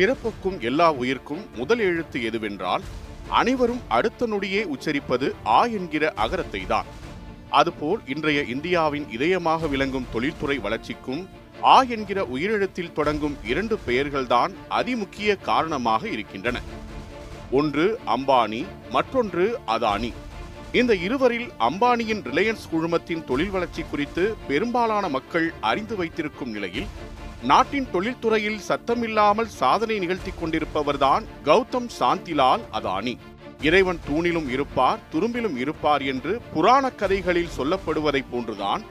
பிறப்புக்கும் எல்லா உயிர்க்கும் முதல் எழுத்து எதுவென்றால் அனைவரும் அடுத்த நொடியே உச்சரிப்பது ஆ என்கிற அகரத்தை தான் அதுபோல் இன்றைய இந்தியாவின் இதயமாக விளங்கும் தொழில்துறை வளர்ச்சிக்கும் ஆ என்கிற உயிரெழுத்தில் தொடங்கும் இரண்டு பெயர்கள்தான் அதிமுக்கிய காரணமாக இருக்கின்றன. ஒன்று அம்பானி மற்றொன்று அதானி. இந்த இருவரில் அம்பானியின் ரிலையன்ஸ் குழுமத்தின் தொழில் வளர்ச்சி குறித்து பெரும்பாலான மக்கள் அறிந்து வைத்திருக்கும் நிலையில் நாட்டின் தொழில்துறையில் சத்தமில்லாமல் சாதனை நிகழ்த்தி கொண்டிருப்பவர்தான் கௌதம் சாந்திலால் அதானி. இறைவன் தூணிலும் இருப்பார் துரும்பிலும் இருப்பார் என்று புராண கதைகளில் சொல்லப்படுவதைப் போன்றுதான்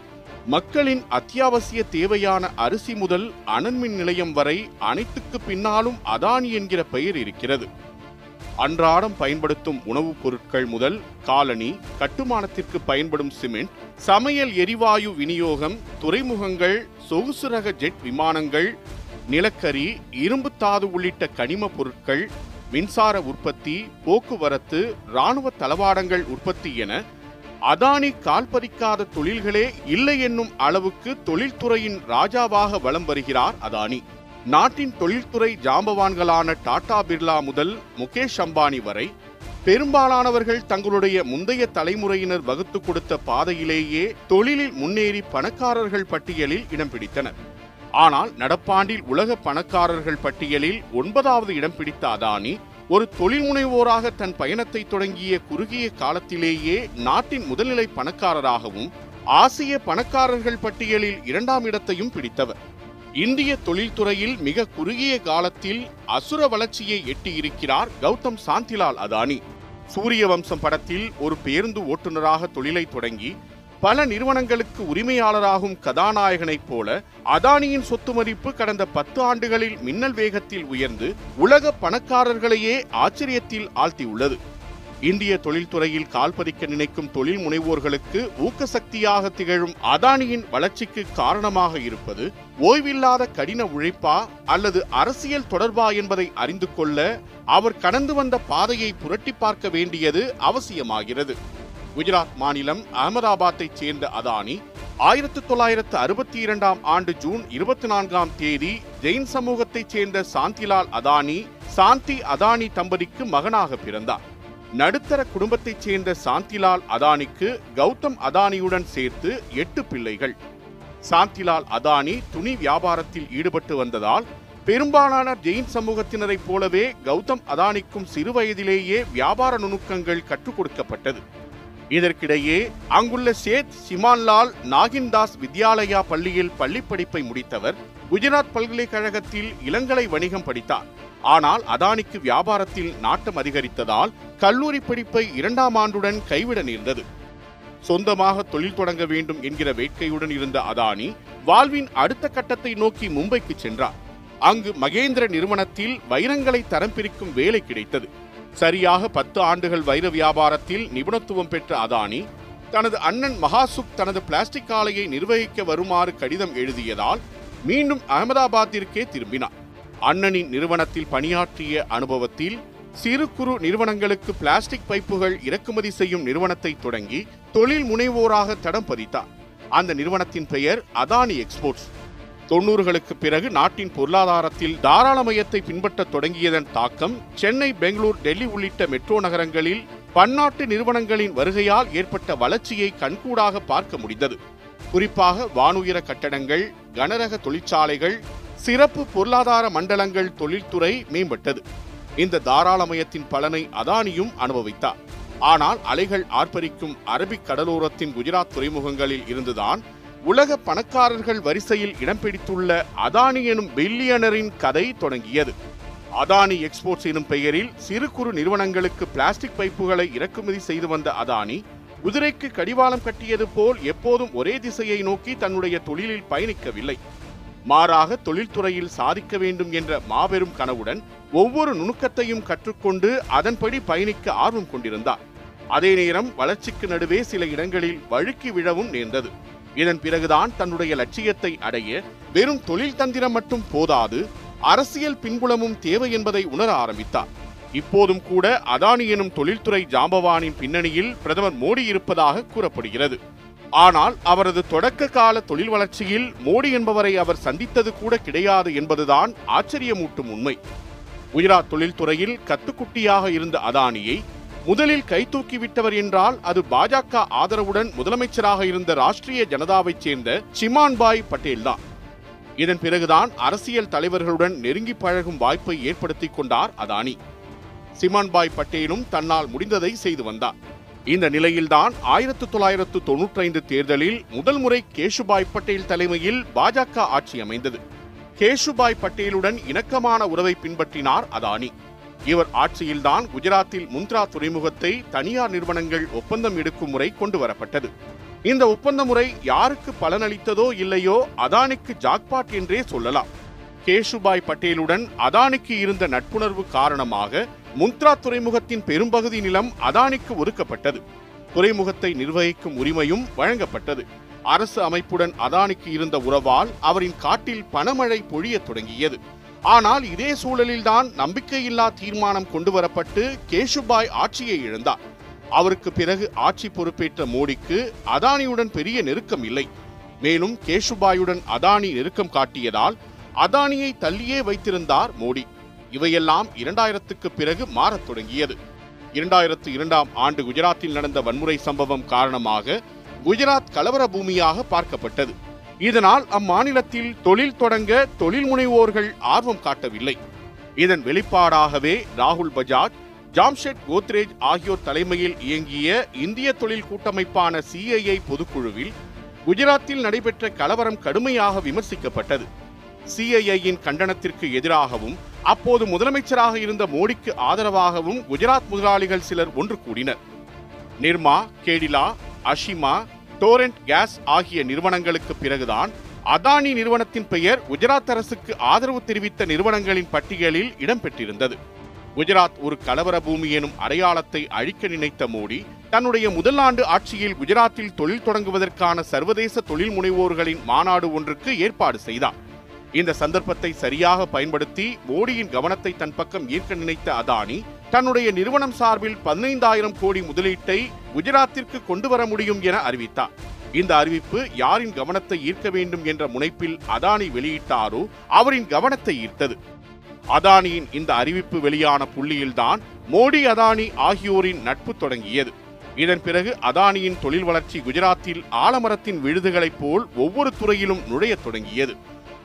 மக்களின் அத்தியாவசிய தேவையான அரிசி முதல் அனல்மின் நிலையம் வரை அனைத்துக்கு பின்னாலும் அதானி என்கிற பெயர் இருக்கிறது. அன்றாடம் பயன்படுத்தும் உணவுப் பொருட்கள் முதல் காலனி கட்டுமானத்திற்கு பயன்படும் சிமெண்ட் சமையல் எரிவாயு விநியோகம் துறைமுகங்கள் சொகுசு ரக ஜெட் விமானங்கள் நிலக்கரி இரும்புத்தாது உள்ளிட்ட கனிம பொருட்கள் மின்சார உற்பத்தி போக்குவரத்து இராணுவ தளவாடங்கள் உற்பத்தி என அதானி கால்பதிக்காத தொழில்களே இல்லை என்னும் அளவுக்கு தொழில்துறையின் ராஜாவாக வலம் வருகிறார் அதானி. நாட்டின் தொழில்துறை ஜாம்பவான்களான டாடா பிர்லா முதல் முகேஷ் அம்பானி வரை பெரும்பாலானவர்கள் தங்களுடைய முந்தைய தலைமுறையினர் வகுத்து கொடுத்த பாதையிலேயே தொழிலில் முன்னேறி பணக்காரர்கள் பட்டியலில் இடம் பிடித்தனர். ஆனால் நடப்பாண்டில் உலக பணக்காரர்கள் பட்டியலில் ஒன்பதாவது இடம் பிடித்த அதானி ஒரு தொழில் முனைவோராக தன் பயணத்தை தொடங்கிய குறுகிய காலத்திலேயே நாட்டின் முதல்நிலை பணக்காரராகவும் ஆசிய பணக்காரர்கள் பட்டியலில் இரண்டாம் இடத்தையும் பிடித்தவர். இந்திய தொழில்துறையில் மிக குறுகிய காலத்தில் அசுர வளர்ச்சியை எட்டியிருக்கிறார் கௌதம் சாந்திலால் அதானி. சூரிய வம்சம் படத்தில் ஒரு பேருந்து ஓட்டுநராக தொழிலை தொடங்கி பல நிறுவனங்களுக்கு உரிமையாளராகும் கதாநாயகனைப் போல அதானியின் சொத்து மதிப்பு கடந்த பத்து ஆண்டுகளில் மின்னல் வேகத்தில் உயர்ந்து உலக பணக்காரர்களையே ஆச்சரியத்தில் ஆழ்த்தியுள்ளது. இந்திய தொழில்துறையில் கால்பதிக்க நினைக்கும் தொழில் முனைவோர்களுக்கு ஊக்கசக்தியாக திகழும் அதானியின் வளர்ச்சிக்கு காரணமாக இருப்பது ஓய்வில்லாத கடின உழைப்பா அல்லது அரசியல் தொடர்பா என்பதை அறிந்து கொள்ள அவர் கடந்து வந்த பாதையை புரட்டி பார்க்க வேண்டியது அவசியமாகிறது. குஜராத் மாநிலம் அகமதாபாத்தைச் சேர்ந்த அதானி ஆயிரத்து தொள்ளாயிரத்து அறுபத்தி இரண்டாம் ஆண்டு ஜூன் இருபத்தி நான்காம் தேதி ஜெயின் சமூகத்தைச் சேர்ந்த சாந்திலால் அதானி சாந்தி அதானி தம்பதிக்கு மகனாக பிறந்தார். நடுத்தர குடும்பத்தைச் சேர்ந்த சாந்திலால் அதானிக்கு கௌதம் அதானியுடன் சேர்த்து எட்டு பிள்ளைகள். சாந்திலால் அதானி துணி வியாபாரத்தில் ஈடுபட்டு வந்ததால் பெரும்பாலான ஜெயின் சமூகத்தினரைப் போலவே கௌதம் அதானிக்கும் சிறுவயதிலேயே வியாபார நுணுக்கங்கள் கற்றுக் கொடுக்கப்பட்டது. இதற்கிடையே அங்குள்ள சேத் சிமான்லால் நாகின்தாஸ் வித்யாலயா பள்ளியில் பள்ளிப்படிப்பை முடித்தவர் குஜராத் பல்கலைக்கழகத்தில் இளங்கலை வணிகம் படித்தார். ஆனால் அதானிக்கு வியாபாரத்தில் நாட்டம் அதிகரித்ததால் கல்லூரி படிப்பை இரண்டாம் ஆண்டுடன் கைவிட நேர்ந்தது. சொந்தமாக தொழில் தொடங்க வேண்டும் என்கிற வேட்கையுடன் இருந்த அதானி வாழ்வின் அடுத்த கட்டத்தை நோக்கி மும்பைக்கு சென்றார். அங்கு மகேந்திர நிறுவனத்தில் வைரங்களை தரம் பிரிக்கும் வேலை கிடைத்தது. சரியாக பத்து ஆண்டுகள் வைர வியாபாரத்தில் நிபுணத்துவம் பெற்ற அதானி தனது அண்ணன் மகாசுக் தனது பிளாஸ்டிக் ஆலையை நிர்வகிக்க வருமாறு கடிதம் எழுதியதால் மீண்டும் அகமதாபாத்திற்கே திரும்பினார். அண்ணனின் நிறுவனத்தில் பணியாற்றிய அனுபவத்தில் சிறு குறு நிறுவனங்களுக்கு பிளாஸ்டிக் பைப்புகள் இறக்குமதி செய்யும் நிறுவனத்தை தொடங்கி தொழில் முனைவோராக தடம் பதித்தார். அந்த நிறுவனத்தின் பெயர் அதானி எக்ஸ்போர்ட்ஸ். தொண்ணூறுகளுக்கு பிறகு நாட்டின் பொருளாதாரத்தில் தாராளமயத்தை பின்பற்றத் தொடங்கியதன் தாக்கம் சென்னை பெங்களூர் டெல்லி உள்ளிட்ட மெட்ரோ நகரங்களில் பன்னாட்டு நிறுவனங்களின் வருகையால் ஏற்பட்ட வளர்ச்சியை கண்கூடாக பார்க்க முடிந்தது. குறிப்பாக வானுயர கட்டடங்கள் கனரக தொழிற்சாலைகள் சிறப்பு பொருளாதார மண்டலங்கள் தொழில்துறை மேம்பட்டது. இந்த தாராளமயத்தின் பலனை அதானியும் அனுபவித்தார். ஆனால் அலைகள் ஆர்ப்பரிக்கும் அரபிக் கடலோரத்தின் குஜராத் துறைமுகங்களில் இருந்துதான் உலக பணக்காரர்கள் வரிசையில் இடம் பிடித்துள்ள அதானி எனும் பில்லியனரின் கதை தொடங்கியது. அதானி எக்ஸ்போர்ட்ஸ் எனும் பெயரில் சிறு குறு நிறுவனங்களுக்கு பிளாஸ்டிக் பைப்புகளை இறக்குமதி செய்து வந்த அதானி குதிரைக்கு கடிவாளம் கட்டியது போல் எப்போதும் ஒரே திசையை நோக்கி தன்னுடைய தொழிலில் பயணிக்கவில்லை. மாறாக தொழில்துறையில் சாதிக்க வேண்டும் என்ற மாபெரும் கனவுடன் ஒவ்வொரு நுணுக்கத்தையும் கற்றுக்கொண்டு அதன்படி பயணிக்க ஆர்வம் கொண்டிருந்தார். அதே நேரம் வளர்ச்சிக்கு நடுவே சில இடங்களில் வழுக்கி விழவும் நேர்ந்தது. இதன் பிறகுதான் தன்னுடைய லட்சியத்தை அடைய வெறும் தொழில் தந்திரம் மட்டும் போதாது அரசியல் பின்புலமும் தேவை என்பதை உணர ஆரம்பித்தார். இப்போதும் கூட அதானி எனும் தொழில்துறை ஜாம்பவானின் பின்னணியில் பிரதமர் மோடி இருப்பதாக கூறப்படுகிறது. ஆனால் அவரது தொடக்க கால தொழில் வளர்ச்சியில் மோடி என்பவரை அவர் சந்தித்தது கூட கிடையாது என்பதுதான் ஆச்சரியமூட்டும் உண்மை. குஜராத் தொழில்துறையில் கத்துக்குட்டியாக இருந்த அதானியை முதலில் கைதூக்கிவிட்டவர் என்றால் அது பாஜக ஆதரவுடன் முதலமைச்சராக இருந்த ராஷ்டிரிய ஜனதாவைச் சேர்ந்த சிமான்பாய் பட்டேல் தான். இதன் பிறகுதான் அரசியல் தலைவர்களுடன் நெருங்கி பழகும் வாய்ப்பை ஏற்படுத்திக் கொண்டார் அதானி. சிமான்பாய் பட்டேலும் தன்னால் முடிந்ததை செய்து வந்தார். இந்த நிலையில்தான் ஆயிரத்து தொள்ளாயிரத்து தொன்னூற்றி ஐந்து தேர்தலில் முதல் முறை கேஷுபாய் பட்டேல் தலைமையில் பாஜக ஆட்சி அமைந்தது. கேஷுபாய் பட்டேலுடன் இணக்கமான உறவை பின்பற்றினார் அதானி. இவர் ஆட்சியில்தான் குஜராத்தில் முந்த்ரா துறைமுகத்தை தனியார் நிறுவனங்கள் ஒப்பந்தம் எடுக்கும் முறை கொண்டு வரப்பட்டது இந்த ஒப்பந்த முறை யாருக்கு பலனளித்ததோ இல்லையோ அதானிக்கு ஜாக்பாட் என்றே சொல்லலாம். கேஷுபாய் பட்டேலுடன் அதானிக்கு இருந்த நட்புணர்வு காரணமாக முந்த்ரா துறைமுகத்தின் பெரும்பகுதி நிலம் அதானிக்கு ஒதுக்கப்பட்டது. துறைமுகத்தை நிர்வகிக்கும் உரிமையும் வழங்கப்பட்டது. அரசு அமைப்புடன் அதானிக்கு இருந்த உறவால் அவரின் காட்டில் பணமழை பொழியத் தொடங்கியது. ஆனால் இதே சூழலில்தான் நம்பிக்கையில்லா தீர்மானம் கொண்டு வரப்பட்டு கேஷுபாய் ஆட்சியை இழந்தார். அவருக்கு பிறகு ஆட்சி பொறுப்பேற்ற மோடிக்கு அதானியுடன் பெரிய நெருக்கம் இல்லை. மேலும் கேஷுபாயுடன் அதானி நெருக்கம் காட்டியதால் அதானியை தள்ளியே வைத்திருந்தார் மோடி. இவையெல்லாம் இரண்டாயிரத்துக்கு பிறகு மாறத் தொடங்கியது. இரண்டாயிரத்து இரண்டாம் ஆண்டு குஜராத்தில் நடந்த வன்முறை சம்பவம் காரணமாக குஜராத் கலவர பூமியாக பார்க்கப்பட்டது. இதனால் அம்மாநிலத்தில் தொழில் தொடங்க தொழில் முனைவோர்கள் ஆர்வம் காட்டவில்லை. இதன் வெளிப்பாடாகவே ராகுல் பஜாஜ் ஜாம்ஷெட் கோத்ரேஜ் ஆகியோர் தலைமையில் இயங்கிய இந்திய தொழில் கூட்டமைப்பான சிஐஐ பொதுக்குழுவில் குஜராத்தில் நடைபெற்ற கலவரம் கடுமையாக விமர்சிக்கப்பட்டது. சிஐஐயின் கண்டனத்திற்கு எதிராகவும் அப்போது முதலமைச்சராக இருந்த மோடிக்கு ஆதரவாகவும் குஜராத் முதலாளிகள் சிலர் ஒன்று கூடினர். நிர்மா கேடிலா அஷிமா டோரண்ட் கேஸ் ஆகிய நிறுவனங்களுக்கு பிறகுதான் அதானி நிறுவனத்தின் பெயர் குஜராத் அரசுக்கு ஆதரவு தெரிவித்த நிறுவனங்களின் பட்டியலில் இடம்பெற்றிருந்தது. குஜராத் ஒரு கலவர பூமி எனும் அடையாளத்தை அழிக்க நினைத்த மோடி தன்னுடைய முதல் ஆண்டு ஆட்சியில் குஜராத்தில் தொழில் தொடங்குவதற்கான சர்வதேச தொழில் முனைவோர்களின் மாநாடு ஒன்றுக்கு ஏற்பாடு செய்தார். இந்த சந்தர்ப்பத்தை சரியாக பயன்படுத்தி மோடியின் கவனத்தை தன் பக்கம் ஈர்க்க நினைத்த அதானி தன்னுடைய நிறுவனம் சார்பில் பதினைந்தாயிரம் கோடி முதலீட்டை குஜராத்திற்கு கொண்டு வர முடியும் என அறிவித்தார். இந்த அறிவிப்பு யாரின் கவனத்தை ஈர்க்க வேண்டும் என்ற முனைப்பில் அதானி வெளியிட்டாரோ அவரின் கவனத்தை ஈர்த்தது. அதானியின் இந்த அறிவிப்பு வெளியான புள்ளியில்தான் மோடி அதானி ஆகியோரின் நட்பு தொடங்கியது. இதன் பிறகு அதானியின் தொழில் வளர்ச்சி குஜராத்தில் ஆலமரத்தின் விழுதுகளைப் போல் ஒவ்வொரு துறையிலும் நுழையத் தொடங்கியது.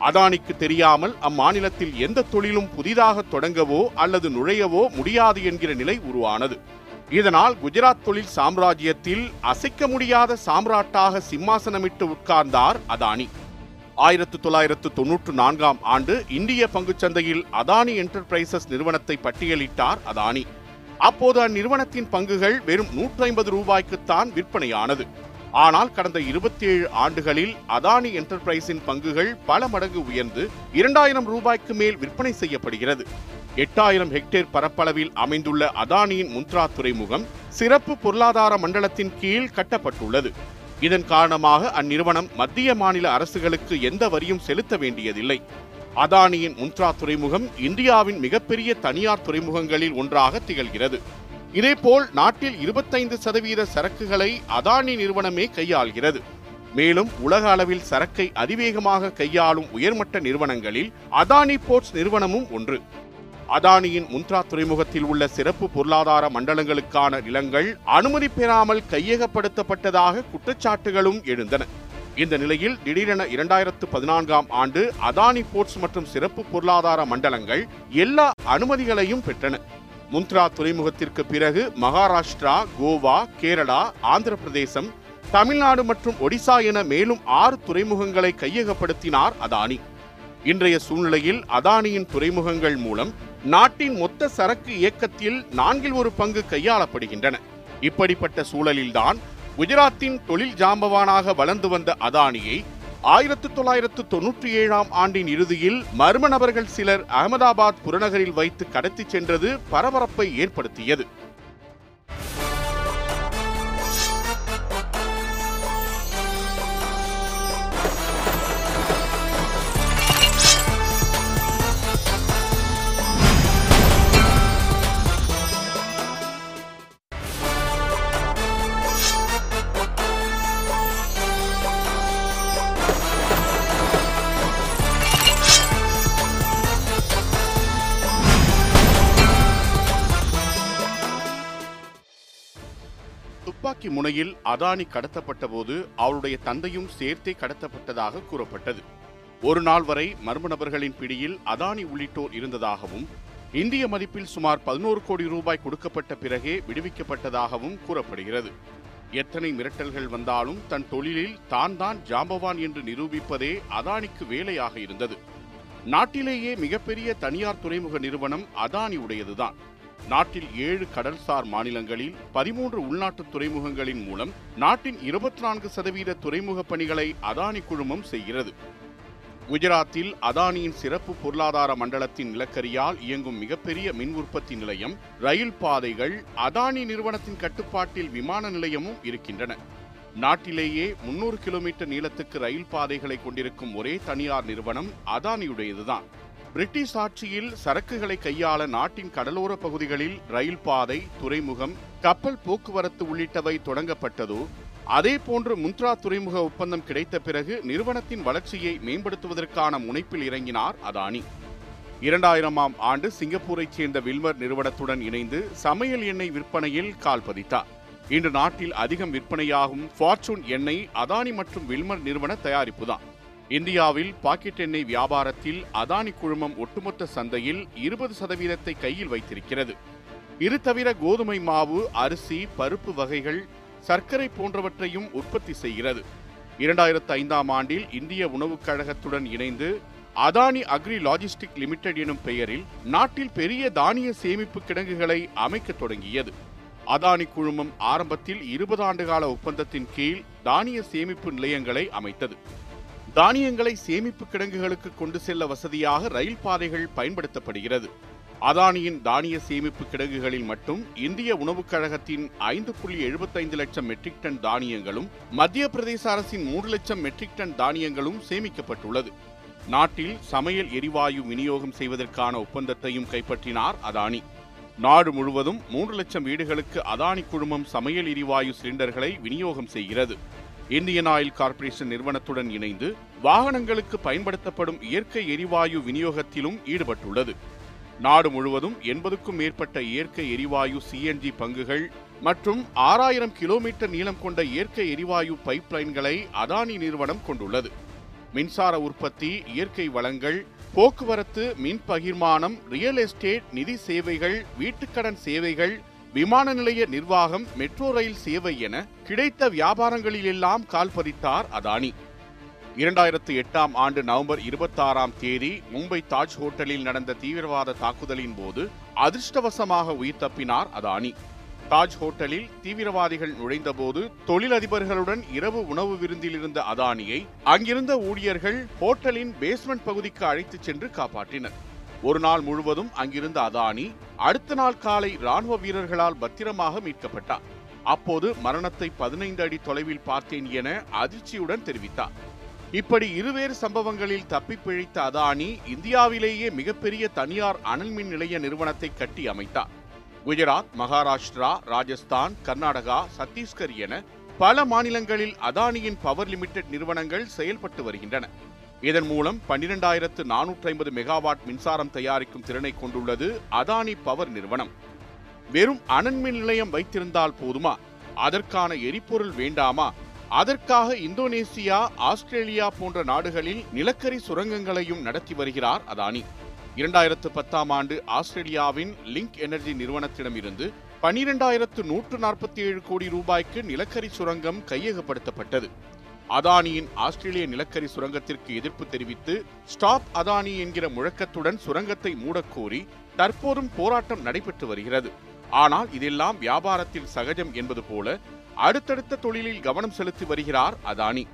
அதானிக்கு தெரியாமல் அம்மாநிலத்தில் எந்த தொழிலும் புதிதாக தொடங்கவோ அல்லது நுழையவோ முடியாது என்கிற நிலை உருவானது. இதனால் குஜராத் தொழில் சாம்ராஜ்யத்தில் அசைக்க முடியாத சாம்ராட்டாக சிம்மாசனமிட்டு உட்கார்ந்தார் அதானி. ஆயிரத்து தொள்ளாயிரத்து தொன்னூற்று நான்காம் ஆண்டு இந்திய பங்குச்சந்தையில் அதானி என்டர்பிரைசஸ் நிறுவனத்தை பட்டியலிட்டார் அதானி. அப்போது அந்நிறுவனத்தின் பங்குகள் வெறும் நூற்றி ஐம்பது ரூபாய்க்குத்தான் விற்பனையானது. ஆனால் கடந்த இருபத்தி ஏழு ஆண்டுகளில் அதானி என்டர்பிரைஸின் பங்குகள் பல மடங்கு உயர்ந்து இரண்டாயிரம் ரூபாய்க்கு மேல் விற்பனை செய்யப்படுகிறது. எட்டாயிரம் ஹெக்டேர் பரப்பளவில் அமைந்துள்ள அதானியின் முந்த்ரா துறைமுகம் சிறப்பு பொருளாதார மண்டலத்தின் கீழ் கட்டப்பட்டுள்ளது. இதன் காரணமாக அந்நிறுவனம் மத்திய மாநில அரசுகளுக்கு எந்த வரியும் செலுத்த வேண்டியதில்லை. அதானியின் முந்த்ரா துறைமுகம் இந்தியாவின் மிகப்பெரிய தனியார் துறைமுகங்களில் ஒன்றாக திகழ்கிறது. இதேபோல் நாட்டில் இருபத்தைந்து சதவீத சரக்குகளை அதானி நிறுவனமே கையாள்கிறது. மேலும் உலக அளவில் சரக்கை அதிவேகமாக கையாளும் உயர்மட்ட நிறுவனங்களில் அதானி போர்ட்ஸ் நிறுவனமும் ஒன்று. அதானியின் முந்த்ரா துறைமுகத்தில் உள்ள சிறப்பு பொருளாதார மண்டலங்களுக்கான நிலங்கள் அனுமதி பெறாமல் கையகப்படுத்தப்பட்டதாக குற்றச்சாட்டுகளும் எழுந்தன. இந்த நிலையில் திடீரென இரண்டாயிரத்து பதினான்காம் ஆண்டு அதானி போர்ட்ஸ் மற்றும் சிறப்பு பொருளாதார மண்டலங்கள் எல்லா அனுமதிகளையும் பெற்றன. முந்த்ரா துறைமுகத்திற்கு பிறகு மகாராஷ்டிரா கோவா கேரளா ஆந்திர பிரதேசம் தமிழ்நாடு மற்றும் ஒடிசா என மேலும் ஆறு துறைமுகங்களை கையகப்படுத்தினார் அதானி. இன்றைய சூழ்நிலையில் அதானியின் துறைமுகங்கள் மூலம் நாட்டின் மொத்த சரக்கு இயக்கத்தில் நான்கில் ஒரு பங்கு கையாளப்படுகின்றன. இப்படிப்பட்ட சூழலில்தான் குஜராத்தின் தொழில் ஜாம்பவானாக வளர்ந்து வந்த அதானியை ஆயிரத்து தொள்ளாயிரத்து தொன்னூற்றி ஏழாம் ஆண்டின் இறுதியில் மர்ம நபர்கள் சிலர் அகமதாபாத் புறநகரில் வைத்து கடத்திச் சென்றது பரபரப்பை ஏற்படுத்தியது. முனையில் அதானி கடத்தப்பட்ட போது அவருடைய தந்தையும் சேர்த்தே கடத்தப்பட்டதாக கூறப்பட்டது. ஒரு நாள் வரை மர்ம நபர்களின் பிடியில் அதானி உள்ளிட்டோர் இருந்ததாகவும் இந்திய மதிப்பில் சுமார் பதினோரு கோடி ரூபாய் கொடுக்கப்பட்ட பிறகே விடுவிக்கப்பட்டதாகவும் கூறப்படுகிறது. எத்தனை மிரட்டல்கள் வந்தாலும் தன் தொழிலில் தான் தான் ஜாம்பவான் என்று நிரூபிப்பதே அதானிக்கு வேலையாக இருந்தது. நாட்டிலேயே மிகப்பெரிய தனியார் துறைமுக நிறுவனம் அதானி உடையதுதான் நாட்டில் ஏழு கடல்சார் மாநிலங்களில் பதிமூன்று உள்நாட்டு துறைமுகங்களின் மூலம் நாட்டின் இருபத்தி நான்கு சதவீத துறைமுக பணிகளை அதானி குழுமம் செய்கிறது. குஜராத்தில் அதானியின் சிறப்பு பொருளாதார மண்டலத்தின் நிலக்கரியால் இயங்கும் மிகப்பெரிய மின் உற்பத்தி நிலையம் ரயில் பாதைகள் அதானி நிறுவனத்தின் கட்டுப்பாட்டில் விமான நிலையமும் இருக்கின்றன. நாட்டிலேயே முன்னூறு கிலோமீட்டர் நீளத்துக்கு ரயில் பாதைகளை கொண்டிருக்கும் ஒரே தனியார் நிறுவனம் அதானியுடையதுதான். பிரிட்டிஷ் ஆட்சியில் சரக்குகளை கையாள நாட்டின் கடலோர பகுதிகளில் ரயில் பாதை துறைமுகம் கப்பல் போக்குவரத்து உள்ளிட்டவை தொடங்கப்பட்டதோ அதே போன்று முந்த்ரா துறைமுக ஒப்பந்தம் கிடைத்த பிறகு நிறுவனத்தின் வளர்ச்சியை மேம்படுத்துவதற்கான முனைப்பில் இறங்கினார் அதானி. இரண்டாயிரமாம் ஆண்டு சிங்கப்பூரைச் சேர்ந்த வில்மர் நிறுவனத்துடன் இணைந்து சமையல் எண்ணெய் விற்பனையில் கால் பதித்தார். இன்று நாட்டில் அதிகம் விற்பனையாகும் ஃபார்ச்சூன் எண்ணெய் அதானி மற்றும் வில்மர் நிறுவன தயாரிப்புதான். இந்தியாவில் பாக்கெட் எண்ணெய் வியாபாரத்தில் அதானி குழுமம் ஒட்டுமொத்த சந்தையில் இருபது சதவீதத்தை கையில் வைத்திருக்கிறது. இது தவிர கோதுமை மாவு அரிசி பருப்பு வகைகள் சர்க்கரை போன்றவற்றையும் உற்பத்தி செய்கிறது. இரண்டாயிரத்து ஐந்தாம் ஆண்டில் இந்திய உணவுக் கழகத்துடன் இணைந்து அதானி அக்ரி லாஜிஸ்டிக் லிமிடெட் எனும் பெயரில் நாட்டில் பெரிய தானிய சேமிப்பு கிடங்குகளை அமைக்கத் தொடங்கியது. அதானி குழுமம் ஆரம்பத்தில் இருபது ஆண்டுகால ஒப்பந்தத்தின் கீழ் தானிய சேமிப்பு நிலையங்களை அமைத்தது. தானியங்களை சேமிப்பு கிடங்குகளுக்கு கொண்டு செல்ல வசதியாக ரயில் பாதைகள் பயன்படுத்தப்படுகிறது. அதானியின் தானிய சேமிப்பு கிடங்குகளில் மட்டும் இந்திய உணவுக் கழகத்தின் ஐந்து புள்ளி எழுபத்தைந்து லட்சம் மெட்ரிக் டன் தானியங்களும் மத்திய பிரதேச அரசின் மூன்று லட்சம் மெட்ரிக் டன் தானியங்களும் சேமிக்கப்பட்டுள்ளது. நாட்டில் சமையல் எரிவாயு விநியோகம் செய்வதற்கான ஒப்பந்தத்தையும் கைப்பற்றினார் அதானி. நாடு முழுவதும் மூன்று லட்சம் வீடுகளுக்கு அதானி குழுமம் சமையல் எரிவாயு சிலிண்டர்களை விநியோகம் செய்கிறது. இந்தியன் ஆயில் கார்ப்பரேஷன் நிறுவனத்துடன் இணைந்து வாகனங்களுக்கு பயன்படுத்தப்படும் இயற்கை எரிவாயு விநியோகத்திலும் ஈடுபட்டுள்ளது. நாடு முழுவதும் எண்பதுக்கும் மேற்பட்ட இயற்கை எரிவாயு சிஎன்ஜி பங்குகள் மற்றும் ஆறாயிரம் கிலோமீட்டர் நீளம் கொண்ட இயற்கை எரிவாயு பைப்லைன்களை அதானி நிறுவனம் கொண்டுள்ளது. மின்சார உற்பத்தி இயற்கை வளங்கள் போக்குவரத்து மின் பகிர்மானம் ரியல் எஸ்டேட் நிதி சேவைகள் வீட்டுக்கடன் சேவைகள் விமான நிலைய நிர்வாகம் மெட்ரோ ரயில் சேவை என கிடைத்த வியாபாரங்களிலெல்லாம் கால் பதித்தார் அதானி. இரண்டாயிரத்து எட்டாம் ஆண்டு நவம்பர் இருபத்தாறாம் தேதி மும்பை தாஜ் ஹோட்டலில் நடந்த தீவிரவாத தாக்குதலின் போது அதிர்ஷ்டவசமாக உயிர் தப்பினார் அதானி. தாஜ் ஹோட்டலில் தீவிரவாதிகள் நுழைந்தபோது தொழிலதிபர்களுடன் இரவு உணவு விருந்தில் இருந்த அதானியை அங்கிருந்த ஊழியர்கள் ஹோட்டலின் பேஸ்மெண்ட் பகுதிக்கு அழைத்துச் சென்று காப்பாற்றினர். ஒரு நாள் முழுவதும் அங்கிருந்த அதானி அடுத்த நாள் காலை ராணுவ வீரர்களால் பத்திரமாக மீட்கப்பட்டார் அப்போது மரணத்தை பதினைந்து அடி தொலைவில் பார்த்தேன் என அதிர்ச்சியுடன் தெரிவித்தார். இப்படி இருவேறு சம்பவங்களில் தப்பி பிழைத்த அதானி இந்தியாவிலேயே மிகப்பெரிய தனியார் அனல் மின் நிலைய நிறுவனத்தை கட்டி அமைத்தார். குஜராத் மகாராஷ்டிரா ராஜஸ்தான் கர்நாடகா சத்தீஸ்கர் என பல மாநிலங்களில் அதானியின் பவர் லிமிடெட் நிறுவனங்கள் செயல்பட்டு வருகின்றன. இதன் மூலம் பன்னிரெண்டாயிரத்து நானூற்றி ஐம்பது மெகாவாட் மின்சாரம் தயாரிக்கும் திறனை கொண்டுள்ளது அதானி பவர் நிறுவனம். வெறும் அனன்மின் நிலையம் வைத்திருந்தால் போதுமா? அதற்கான எரிபொருள் வேண்டாமா? அதற்காக இந்தோனேசியா ஆஸ்திரேலியா போன்ற நாடுகளில் நிலக்கரி சுரங்கங்களையும் நடத்தி வருகிறார் அதானி. இரண்டாயிரத்து பத்தாம் ஆண்டு ஆஸ்திரேலியாவின் லிங்க் எனர்ஜி நிறுவனத்திடமிருந்து பனிரெண்டாயிரத்து நூற்று நாற்பத்தி ஏழு கோடி ரூபாய்க்கு நிலக்கரி சுரங்கம் கையகப்படுத்தப்பட்டது. அதானியின் ஆஸ்திரேலிய நிலக்கரி சுரங்கத்திற்கு எதிர்ப்பு தெரிவித்து ஸ்டாப் அதானி என்கிற முழக்கத்துடன் சுரங்கத்தை மூடக்கோரி தற்போதும் போராட்டம் நடைபெற்று வருகிறது. ஆனால் இதெல்லாம் வியாபாரத்தில் சகஜம் என்பது போல அடுத்தடுத்த தொழிலில் கவனம் செலுத்தி வருகிறார் அதானி.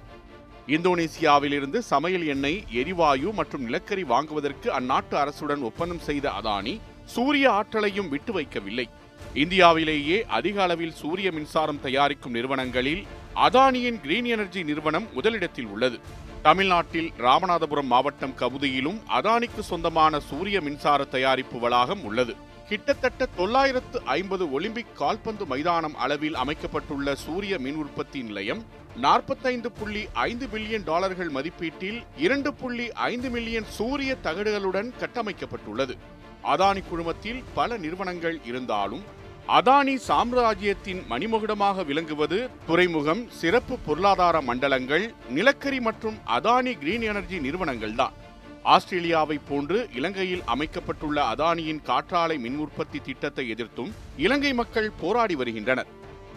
இந்தோனேசியாவிலிருந்து சமையல் எண்ணெய் எரிவாயு மற்றும் நிலக்கரி வாங்குவதற்கு அந்நாட்டு அரசுடன் ஒப்பந்தம் செய்த அதானி சூரிய ஆற்றலையும் விட்டு வைக்கவில்லை. இந்தியாவிலேயே அதிக அளவில் சூரிய மின்சாரம் தயாரிக்கும் நிறுவனங்களில் அதானியின் கிரீன் எனர்ஜி நிறுவனம் முதலிடத்தில் உள்ளது. தமிழ்நாட்டில் ராமநாதபுரம் மாவட்டம் கவுதியிலும் அதானிக்கு சொந்தமான சூரிய மின்சார தயாரிப்பு வளாகம் உள்ளது. கிட்டத்தட்ட தொள்ளாயிரத்து ஐம்பது ஒலிம்பிக் கால்பந்து மைதானம் அளவில் அமைக்கப்பட்டுள்ள சூரிய மின் உற்பத்தி நிலையம் நாற்பத்தைந்து புள்ளி ஐந்து பில்லியன் டாலர்கள் மதிப்பீட்டில் இரண்டு புள்ளி ஐந்து மில்லியன் சூரிய தகடுகளுடன் கட்டமைக்கப்பட்டுள்ளது. அதானி குழுமத்தில் பல நிறுவனங்கள் இருந்தாலும் அதானி சாம்ராஜ்யத்தின் மணிமகுடமாக விளங்குவது துறைமுகம் சிறப்பு பொருளாதார மண்டலங்கள் நிலக்கரி மற்றும் அதானி கிரீன் எனர்ஜி நிறுவனங்கள்தான் ஆஸ்திரேலியாவை போன்று இலங்கையில் அமைக்கப்பட்டுள்ள அதானியின் காற்றாலை மின் உற்பத்தி திட்டத்தை எதிர்த்தும் இலங்கை மக்கள் போராடி வருகின்றனர்.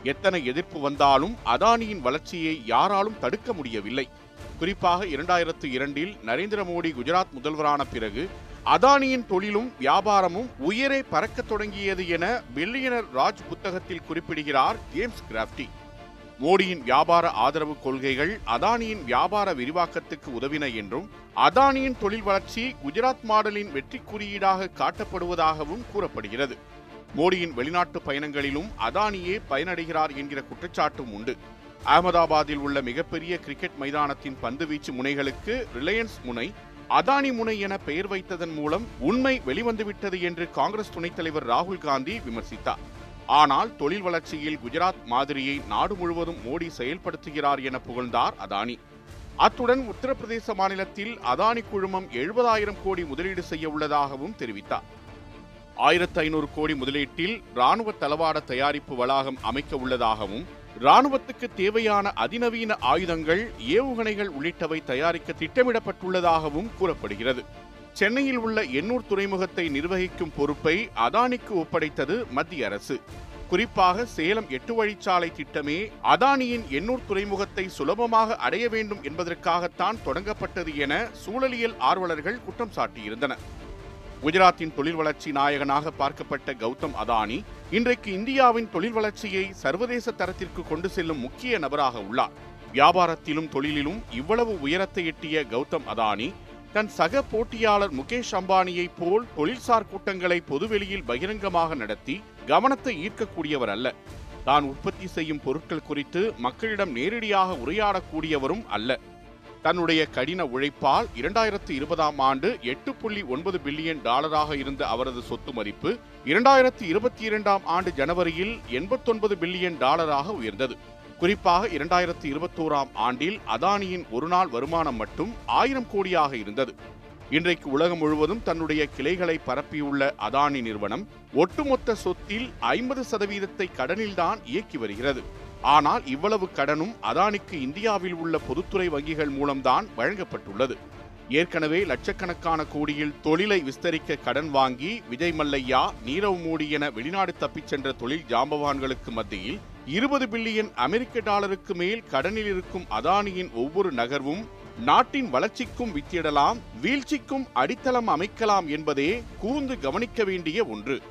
எத்தனை எதிர்ப்பு வந்தாலும் அதானியின் வளர்ச்சியை யாராலும் தடுக்க முடியவில்லை. குறிப்பாக இரண்டாயிரத்து இரண்டில் நரேந்திர மோடி குஜராத் முதல்வரான பிறகு அதானியின் தொழிலும் வியாபாரமும் உயரே பறக்கத் தொடங்கியது என பில்லியனர் ராஜ் புத்தகத்தில் குறிப்பிடுகிறார் ஜேம்ஸ் கிராப்டி மோடியின் வியாபார ஆதரவு கொள்கைகள் அதானியின் வியாபார விரிவாக்கத்துக்கு உதவின என்றும் அதானியின் தொழில் வளர்ச்சி குஜராத் மாடலின் வெற்றி குறியீடாக காட்டப்படுவதாகவும் கூறப்படுகிறது. மோடியின் வெளிநாட்டு பயணங்களிலும் அதானியே பயனடைகிறார் என்கிற குற்றச்சாட்டும் உண்டு. அகமதாபாத்தில் உள்ள மிகப்பெரிய கிரிக்கெட் மைதானத்தின் பந்துவீச்சு முனைகளுக்கு ரிலையன்ஸ் முனை அதானி முனை என பெயர் வைத்ததன் மூலம் உண்மை வெளிவந்துவிட்டது என்று காங்கிரஸ் துணைத் தலைவர் ராகுல் காந்தி விமர்சித்தார். ஆனால் தொழில் வளர்ச்சியில் குஜராத் மாதிரியை நாடு முழுவதும் மோடி செயல்படுத்துகிறார் என புகழ்ந்தார் அதானி. அத்துடன் உத்தரப்பிரதேச மாநிலத்தில் அதானி குழுமம் எழுபதாயிரம் கோடி முதலீடு செய்ய உள்ளதாகவும் தெரிவித்தார். ஆயிரத்து ஐநூறு கோடி முதலீட்டில் ராணுவ தளவாட தயாரிப்பு வளாகம் அமைக்க உள்ளதாகவும் ராணுவத்துக்கு தேவையான அதிநவீன ஆயுதங்கள் ஏவுகணைகள் உள்ளிட்டவை தயாரிக்க திட்டமிடப்பட்டுள்ளதாகவும் கூறப்படுகிறது. சென்னையில் உள்ள எண்ணூர் துறைமுகத்தை நிர்வகிக்கும் பொறுப்பை அதானிக்கு ஒப்படைத்தது மத்திய அரசு. குறிப்பாக சேலம் எட்டு வழிச்சாலை திட்டமே அதானியின் எண்ணூர் துறைமுகத்தை சுலபமாக அடைய வேண்டும் என்பதற்காகத்தான் தொடங்கப்பட்டது என சூழலியல் ஆர்வலர்கள் குற்றம் சாட்டியிருந்தனர். குஜராத்தின் தொழில் வளர்ச்சி நாயகனாக பார்க்கப்பட்ட கௌதம் அதானி இன்றைக்கு இந்தியாவின் தொழில் வளர்ச்சியை சர்வதேச தரத்திற்கு கொண்டு செல்லும் முக்கிய நபராக உள்ளார். வியாபாரத்திலும் தொழிலிலும் இவ்வளவு உயரத்தை எட்டிய கௌதம் அதானி தன் சக போட்டியாளர் முகேஷ் அம்பானியைப் போல் தொழில்சார் கூட்டங்களை பொதுவெளியில் பகிரங்கமாக நடத்தி கவனத்தை ஈர்க்கக்கூடியவர் அல்ல. தான் உற்பத்தி செய்யும் பொருட்கள் குறித்து மக்களிடம் நேரடியாக உரையாடக்கூடியவரும் அல்ல. தன்னுடைய கடின உழைப்பால் இரண்டாயிரத்து இருபதாம் ஆண்டு எட்டு புள்ளி ஒன்பது பில்லியன் டாலராக இருந்த அவரது சொத்து மதிப்பு இரண்டாயிரத்து இருபத்தி இரண்டாம் ஆண்டு ஜனவரியில் எண்பத்தொன்பது பில்லியன் டாலராக உயர்ந்தது. குறிப்பாக இரண்டாயிரத்து இருபத்தோராம் ஆண்டில் அதானியின் ஒருநாள் வருமானம் மட்டும் ஆயிரம் கோடியாக இருந்தது. இன்றைக்கு உலகம் முழுவதும் தன்னுடைய கிளைகளை பரப்பியுள்ள அதானி நிறுவனம் ஒட்டுமொத்த சொத்தில் ஐம்பது சதவீதத்தை கடனில்தான் இயக்கி வருகிறது. ஆனால் இவ்வளவு கடனும் அதானிக்கு இந்தியாவில் உள்ள பொதுத்துறை வங்கிகள் மூலம்தான் வழங்கப்பட்டுள்ளது. ஏற்கனவே லட்சக்கணக்கான கோடியில் தொழிலை விஸ்தரிக்க கடன் வாங்கி விஜய் மல்லையா நீரவ் மோடி என வெளிநாடு தப்பிச் சென்ற தொழில் ஜாம்பவான்களுக்கு மத்தியில் இருபது பில்லியன் அமெரிக்க டாலருக்கு மேல் கடனில் இருக்கும் அதானியின் ஒவ்வொரு நகர்வும் நாட்டின் வளர்ச்சிக்கும் வித்திடலாம் வீழ்ச்சிக்கும் அடித்தளம் அமைக்கலாம் என்பதே கூர்ந்து கவனிக்க வேண்டிய ஒன்று.